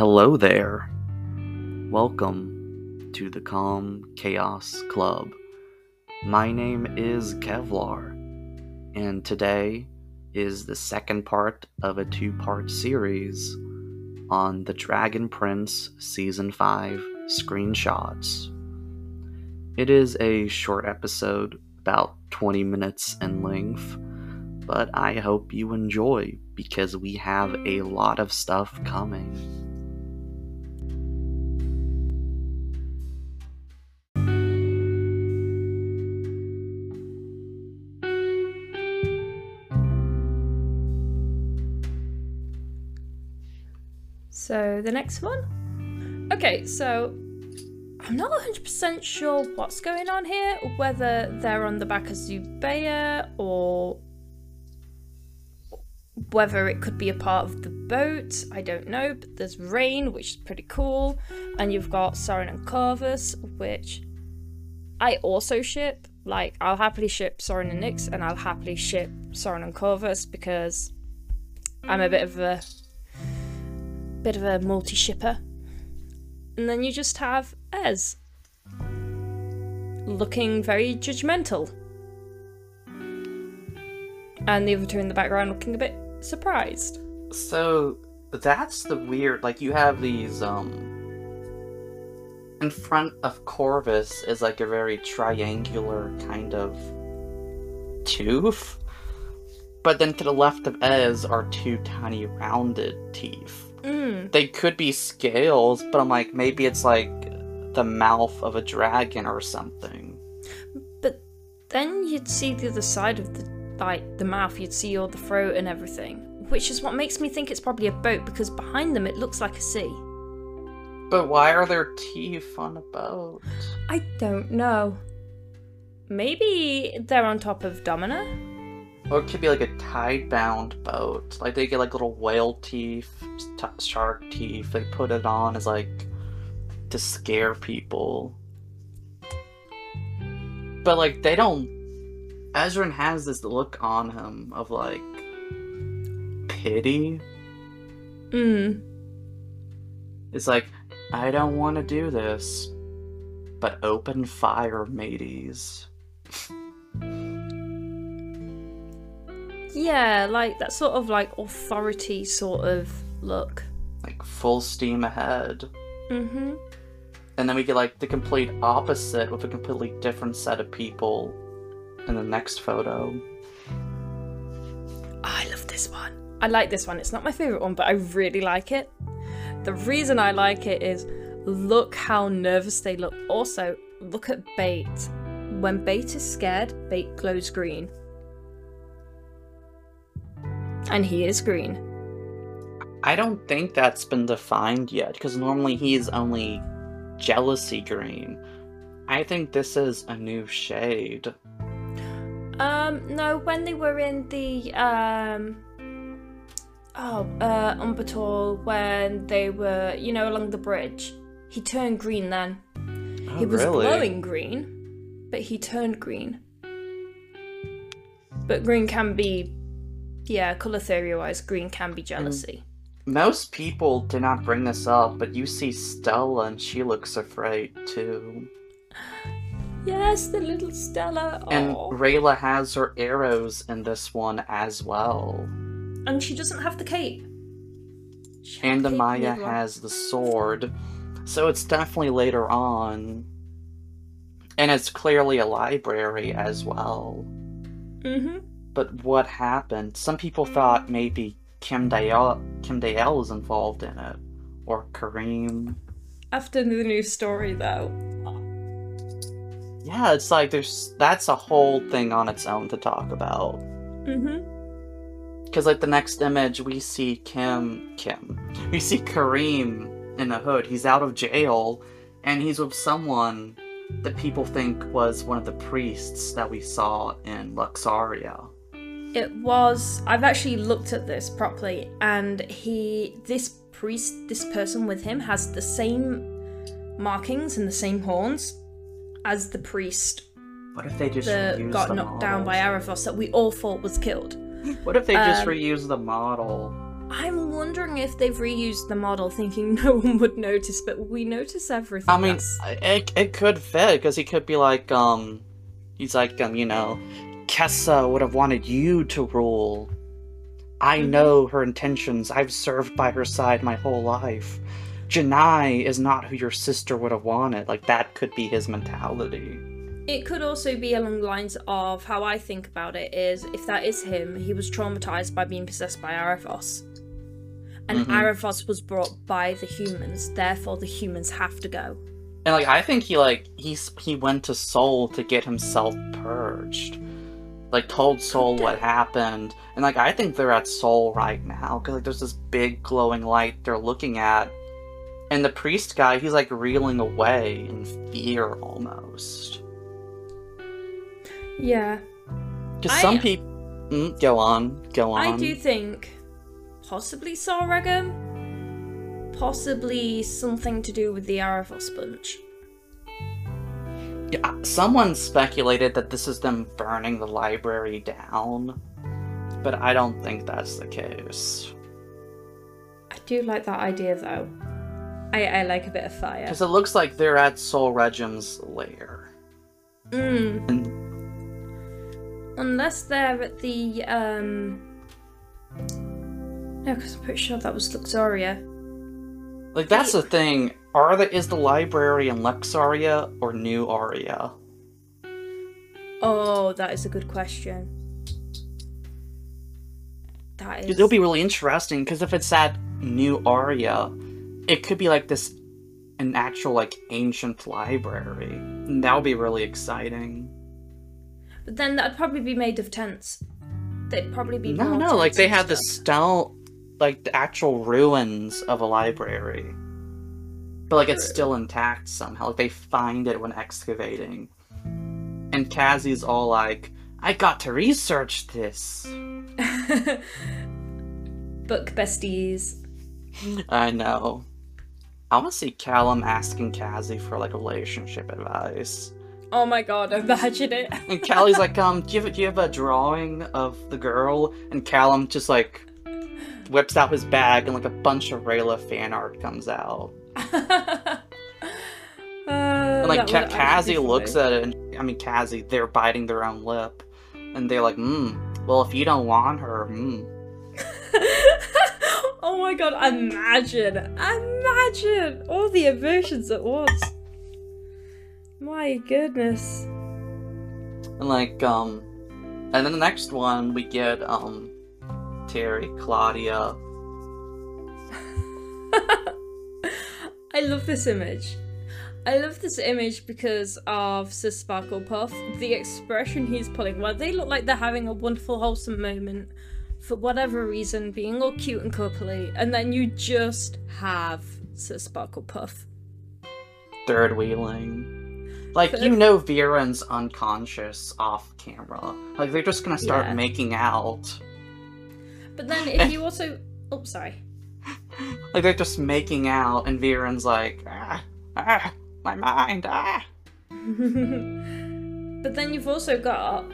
Hello there. Welcome to the Calm Chaos Club. My name is Kevlar, and today is the second part of a two part series on the Dragon Prince Season 5 screenshots. It is a short episode, about 20 minutes in length, but I hope you enjoy because we have a lot of stuff coming. So the next one? Okay, so I'm not 100% sure what's going on here, whether they're on the back of Zubeia or whether it could be a part of the boat, I don't know, but there's rain, which is pretty cool, and you've got Soren and Corvus, which I also ship. Like, I'll happily ship Soren and Nyx, and I'll happily ship Soren and Corvus because I'm a bit of a bit of a multi-shipper. And then you just have Ez looking very judgmental. And the other two in the background looking a bit surprised. So that's the weird like you have these um in front of Corvus is like a very triangular kind of tooth. But then to the left of Ez are two tiny rounded teeth. Mm. They could be scales, but I'm like maybe it's like the mouth of a dragon or something. But then you'd see the other side of the like the mouth, you'd see all the throat and everything. Which is what makes me think it's probably a boat because behind them it looks like a sea. But why are there teeth on a boat? I don't know. Maybe they're on top of Domina? Or it could be like a tide-bound boat. Like they get like little whale teeth, t- shark teeth. They put it on as like to scare people. But like they don't. Ezran has this look on him of like pity. Mm. It's like I don't want to do this, but open fire, mateys. Yeah, like that sort of like authority sort of look. Like full steam ahead. Mm-hmm. And then we get like the complete opposite with a completely different set of people in the next photo. I love this one. I like this one. It's not my favorite one, but I really like it. The reason I like it is look how nervous they look. Also, look at Bait. When Bait is scared, Bait glows green. And he is green. I don't think that's been defined yet, because normally he's only jealousy green. I think this is a new shade. Um, no, when they were in the um oh, uh Umber Tor when they were, you know, along the bridge, he turned green then. Oh, he was really? glowing green, but he turned green. But green can be yeah, colour theory wise, green can be jealousy. Most people do not bring this up, but you see Stella and she looks afraid too. Yes, the little Stella. And aw. Rayla has her arrows in this one as well. and she doesn't have the cape. She And the cape in Amaya has the sword. So it's definitely later on. And it's clearly a library as well. Mhm. But what happened? Some people thought maybe Kim Dale Kim Dale was involved in it. Or Karim. After the new story, though, Yeah, it's like there's that's a whole thing on its own to talk about. mm-hmm. Because like the next image, we see Kim, Kim, we see Karim in the hood. He's out of jail, and he's with someone that people think was one of the priests that we saw in Lux Aurea. It was. I've actually looked at this properly, and he, this priest, this person with him, has the same markings and the same horns as the priest What if they just that got the knocked down by models? Aaravos that we all thought was killed. What if they just Um, reused the model? I'm wondering if they've reused the model, thinking no one would notice, but we notice everything. I mean, it, it could fit because he could be like, um, he's like, um, you know, Khessa would have wanted you to rule. I Mhm. know her intentions. I've served by her side my whole life. Janai is not who your sister would have wanted. Like that could be his mentality. It could also be along the lines of how I think about it is if that is him, he was traumatized by being possessed by Aaravos. And Mhm. Aaravos was brought by the humans, therefore the humans have to go. And like I think he like he's he went to Soul to get himself purged. Like told Soul what happened, and like I think they're at Soul right now because like there's this big glowing light they're looking at, and the priest guy he's like reeling away in fear almost. Yeah. Because some people mm, go on, go on. I do think possibly Sol Regem, possibly something to do with the Aaravos bunch. Yeah, someone speculated that this is them burning the library down, but I don't think that's the case. I do like that idea though. I, I like a bit of fire. Because it looks like they're at Sol Regem's lair. Mm. And Unless they're at the um No, because I'm pretty sure that was Lux Aurea. like that's the thing. Are the is the library in Lux Aurea or New Aria? Oh, that is a good question. That is It'll be really interesting because if it's at New Aria, it could be like this an actual like ancient library. And that would be really exciting. But then that'd probably be made of tents. They'd probably be No, no, like they have the stone, like the actual ruins of a library, but like it's still intact somehow. Like they find it when excavating, and Kazi's all like, "I got to research this." Book besties. I know. I want to see Callum asking Kazi for like relationship advice, Oh my god, imagine it. and Callie's like, "Um, do you have do you have a drawing of the girl?" And Callum just like whips out his bag, and like a bunch of Rayla fan art comes out. And like Ka- Kazi looks at it, and I mean Kazi, they're biting their own lip, and they're like, "Hmm. Well, if you don't want her, hmm." oh my god, imagine! Imagine! All the emotions at once. My goodness. And like, um, and then the next one we get, um, Terry, Claudia. I love this image. I love this image because of Sir Sparkle Puff. The expression he's pulling, where they look like they're having a wonderful, wholesome moment for whatever reason, being all cute and coupley, and then you just have Sir Sparkle Puff. third wheeling. Like Third- you know, Viren's unconscious off camera. Like they're just gonna start Yeah. making out. But then if you also. Oh, sorry. Like they're just making out, and Viren's like, ah, ah, my mind, ah. but then you've also got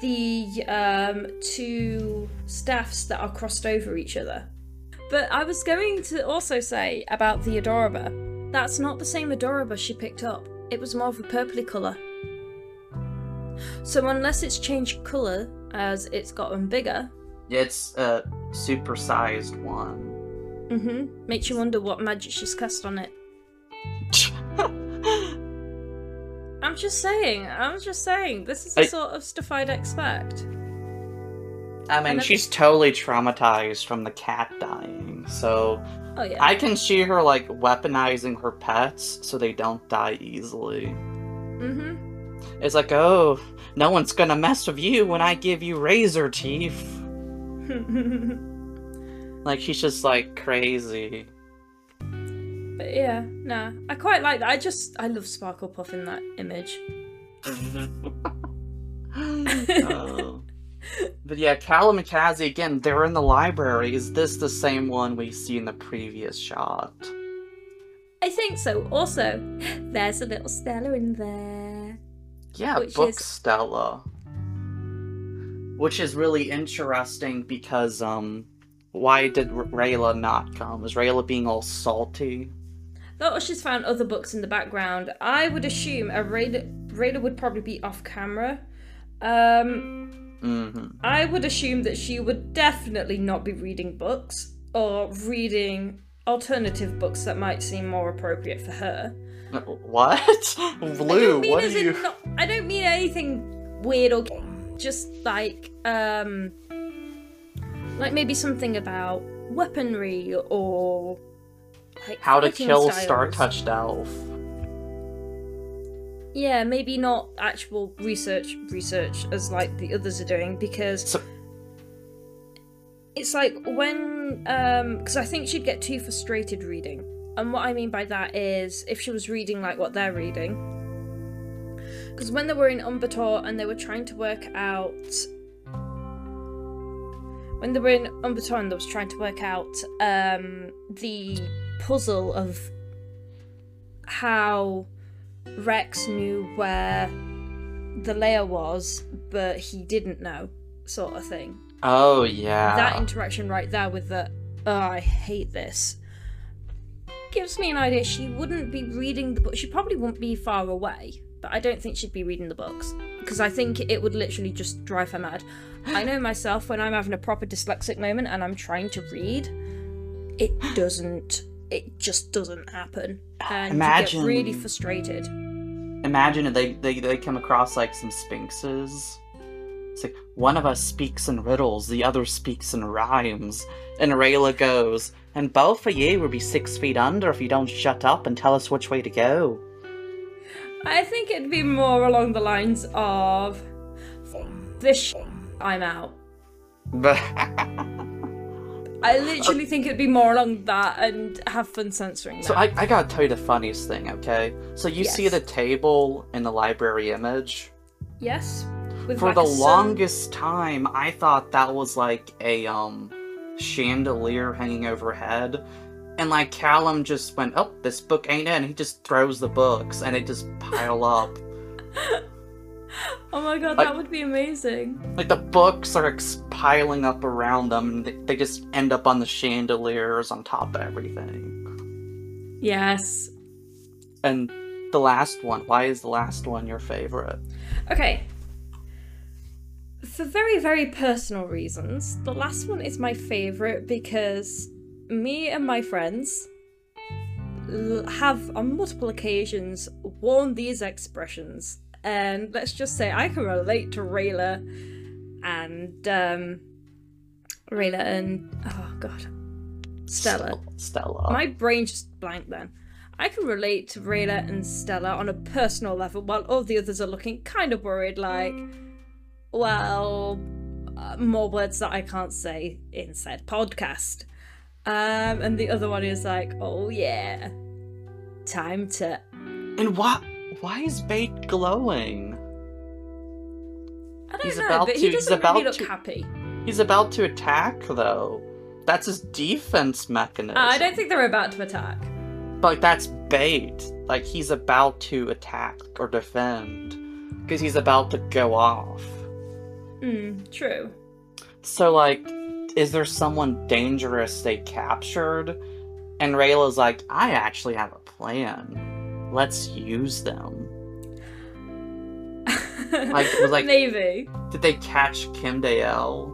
the um, two staffs that are crossed over each other. But I was going to also say about the Adoraburr. That's not the same Adoraburr she picked up. It was more of a purpley colour. So unless it's changed colour as it's gotten bigger, It's a supersized one. Mm-hmm, makes you wonder what magic she's cast on it. I'm just saying, I'm just saying, this is the I- sort of stuff I'd expect. I mean, she's totally traumatized from the cat dying, so Oh yeah. I can see her like weaponizing her pets so they don't die easily. Mm-hmm. It's like, oh, no one's gonna mess with you when I give you razor teeth. Like she's just like crazy. but yeah, nah. I quite like that. I just I love Sparkle Puff in that image. Oh. But yeah, Callum and Kazi again, they're in the library. Is this the same one we see in the previous shot? I think so. Also, there's a little Stella in there. Yeah, Which book is- Stella. Which is really interesting because um why did Rayla not come? Was Rayla being all salty? Though she's found other books in the background, I would assume a Rayla, Rayla would probably be off camera. Um, hmm I would assume that she would definitely not be reading books or reading alternative books that might seem more appropriate for her. What? Lou, don't mean what are you? not- I don't mean anything weird or just like um like maybe something about weaponry or like How to kill styles. Star Touched Elf. Yeah, maybe not actual research research as like the others are doing because So- it's like when um because I think she'd get too frustrated reading. And what I mean by that is if she was reading like what they're reading. Because when they were in Umber Tor and they were trying to work out when they were in Umber Tor and they was trying to work out um the puzzle of how Rex knew where the layer was, but he didn't know, sort of thing. Oh yeah. That interaction right there with the, oh, I hate this, gives me an idea she wouldn't be reading the book. She probably wouldn't be far away, but I don't think she'd be reading the books because I think it would literally just drive her mad. I know myself when I'm having a proper dyslexic moment and I'm trying to read, it doesn't. It just doesn't happen, and you Imagine- get really frustrated. Imagine if they, they they come across like some sphinxes. It's like one of us speaks in riddles, the other speaks in rhymes. And Rayla goes, and both of you will be six feet under if you don't shut up and tell us which way to go. I think it'd be more along the lines of this. Sh- I'm out. I literally think it'd be more along that and have fun censoring that. so I, I gotta tell you the funniest thing, okay? So you see the table in the library image? yes, For the longest time, I thought that was like a um chandelier hanging overhead. And like Callum just went, Oh, this book ain't in. He just throws the books and it just pile up. Oh my god, Like- that would be amazing. Like the books are ex- piling up around them and they, they just end up on the chandeliers on top of everything. Yes. And the last one, why is the last one your favorite? Okay. For very, very personal reasons, the last one is my favourite because me and my friends have on multiple occasions worn these expressions. And let's just say I can relate to Rayla and um Rayla and oh god. Stella. Stella. My brain just blanked then. I can relate to Rayla and Stella on a personal level, while all the others are looking kind of worried, like, well, uh, more words that I can't say in said podcast. Um, and the other one is like, oh yeah, time to. and why why is Bait glowing? I don't He's know, about but to- he doesn't really look to- happy. He's about to attack though. That's his defense mechanism. Uh, I don't think they're about to attack. But that's bait. Like he's about to attack or defend because he's about to go off. Hmm, true. So like, is there someone dangerous they captured? And Rayla's like, I actually have a plan. Let's use them. Like, like- maybe. Did they catch Kim Dale?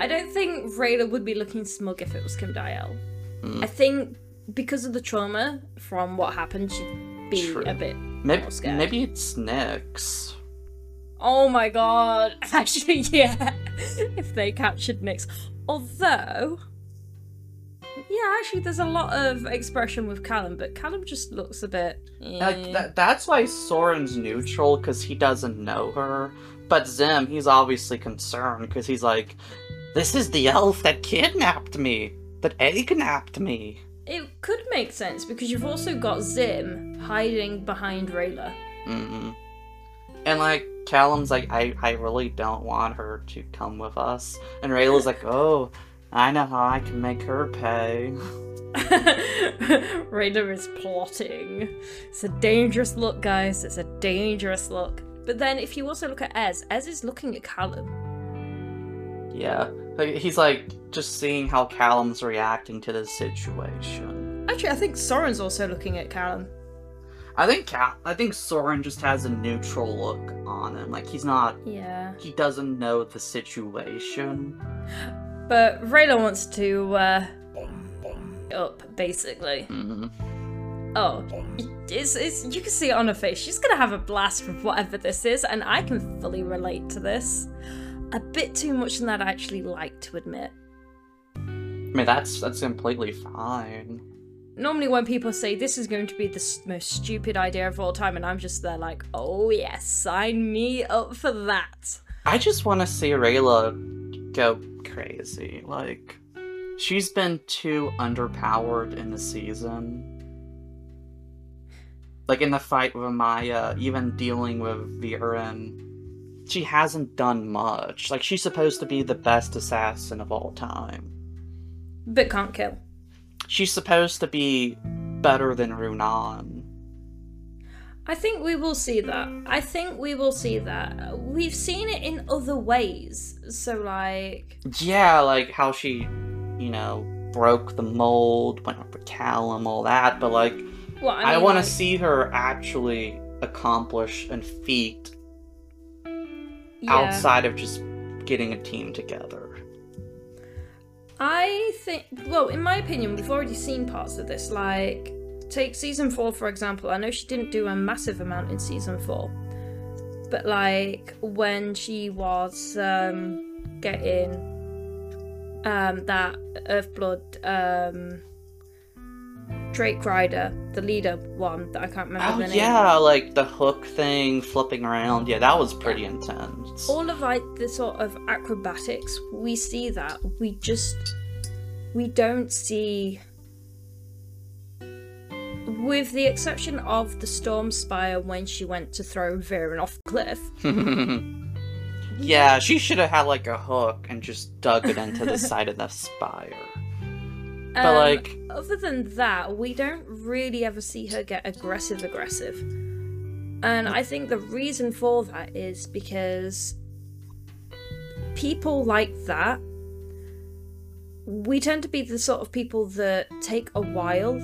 I don't think Rayla would be looking smug if it was Kim Dial. Hmm. I think because of the trauma from what happened, she'd be True. a bit Maybe, maybe it's Nyx. Oh my god. Actually, yeah. if they captured Nyx. Although. Yeah, actually, there's a lot of expression with Callum, but Callum just looks a bit. Like eh. that, that's why Soren's neutral because he doesn't know her. But Zym, he's obviously concerned because he's like, "This is the elf that kidnapped me, that kidnapped me." It could make sense because you've also got Zym hiding behind Rayla. hmm And like Callum's like, "I, I really don't want her to come with us," and Rayla's like, "Oh, I know how I can make her pay." Rayla is plotting. It's a dangerous look, guys. It's a dangerous look. But then, if you also look at Ez, Ez is looking at Callum. Yeah, he's like just seeing how Callum's reacting to the situation. Actually, I think Soren's also looking at Callum. I think Cal- I think Soren just has a neutral look on him. Like he's not Yeah. he doesn't know the situation. But Rayla wants to uh up basically. Mhm. Oh, it's, it's you can see it on her face. She's gonna have a blast with whatever this is, and I can fully relate to this. A bit too much than that I actually like to admit. I mean that's that's completely fine. Normally, when people say this is going to be the most stupid idea of all time, and I'm just there like, oh yes, sign me up for that. I just want to see Rayla go crazy. Like, she's been too underpowered in the season. Like, in the fight with amaya even dealing with Viren, she hasn't done much. Like, she's supposed to be the best assassin of all time. But can't kill. She's supposed to be better than Runaan. I think we will see that. I think we will see that. We've seen it in other ways. So, like, Yeah, like how she, you know, broke the mold, went up with Callum, all that, but like, well, I, I, want to like- see her actually accomplish and feat yeah. outside of just getting a team together. I think, well, in my opinion, we've already seen parts of this. Like, take season four, for example. I know she didn't do a massive amount in season four, but like when she was um, getting um, that Earthblood um, Drake Rider, the leader one that I can't remember Oh the name. yeah, like the hook thing flipping around. Yeah, that was pretty intense. all of like the sort of acrobatics we see that we just we don't see with the exception of the storm spire when she went to throw Viren off the cliff yeah, she should have had like a hook and just dug it into the side of the spire. But Um, like, other than that we don't really ever see her get aggressive aggressive. And i think the reason for that is because people like that we tend to be the sort of people that take a while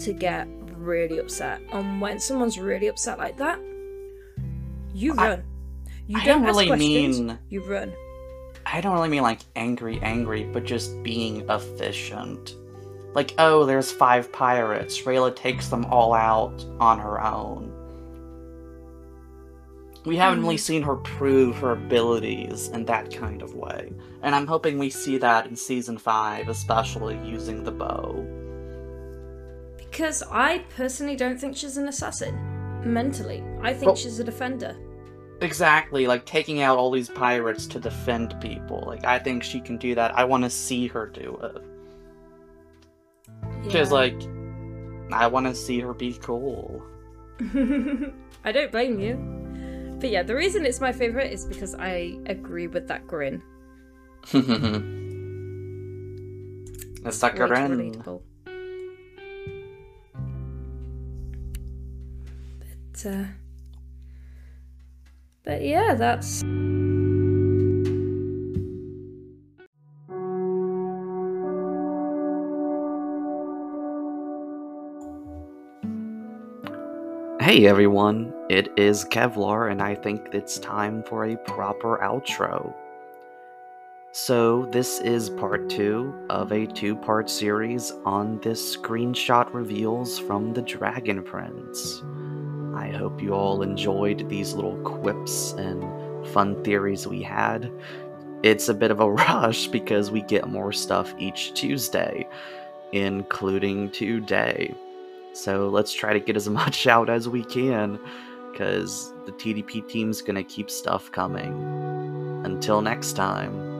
to get really upset. And when someone's really upset like that you I- run. You I don't don't really mean- you run. I don't really mean like angry, angry, but just being efficient. Like, oh, there's five pirates. Rayla takes them all out on her own. We haven't really mm-hmm. seen her prove her abilities in that kind of way. And I'm hoping we see that in season 5, especially using the bow. because i personally don't think she's an assassin mentally i think Well- she's a defender Exactly, like taking out all these pirates to defend people. Like, I think she can do that. I want to see her do it. Because, Yeah. like, I want to see her be cool. I don't blame you. But yeah, the reason it's my favourite is because I agree with that grin. the sucker Quite in. relatable. But, uh, but yeah, that's. Hey everyone, it is Kevlar, and I think it's time for a proper outro. So, this is part two of a two part series on this screenshot reveals from the Dragon Prince. I hope you all enjoyed these little quips and fun theories we had. It's a bit of a rush because we get more stuff each Tuesday, including today. So let's try to get as much out as we can, because the TDP team's gonna keep stuff coming. Until next time.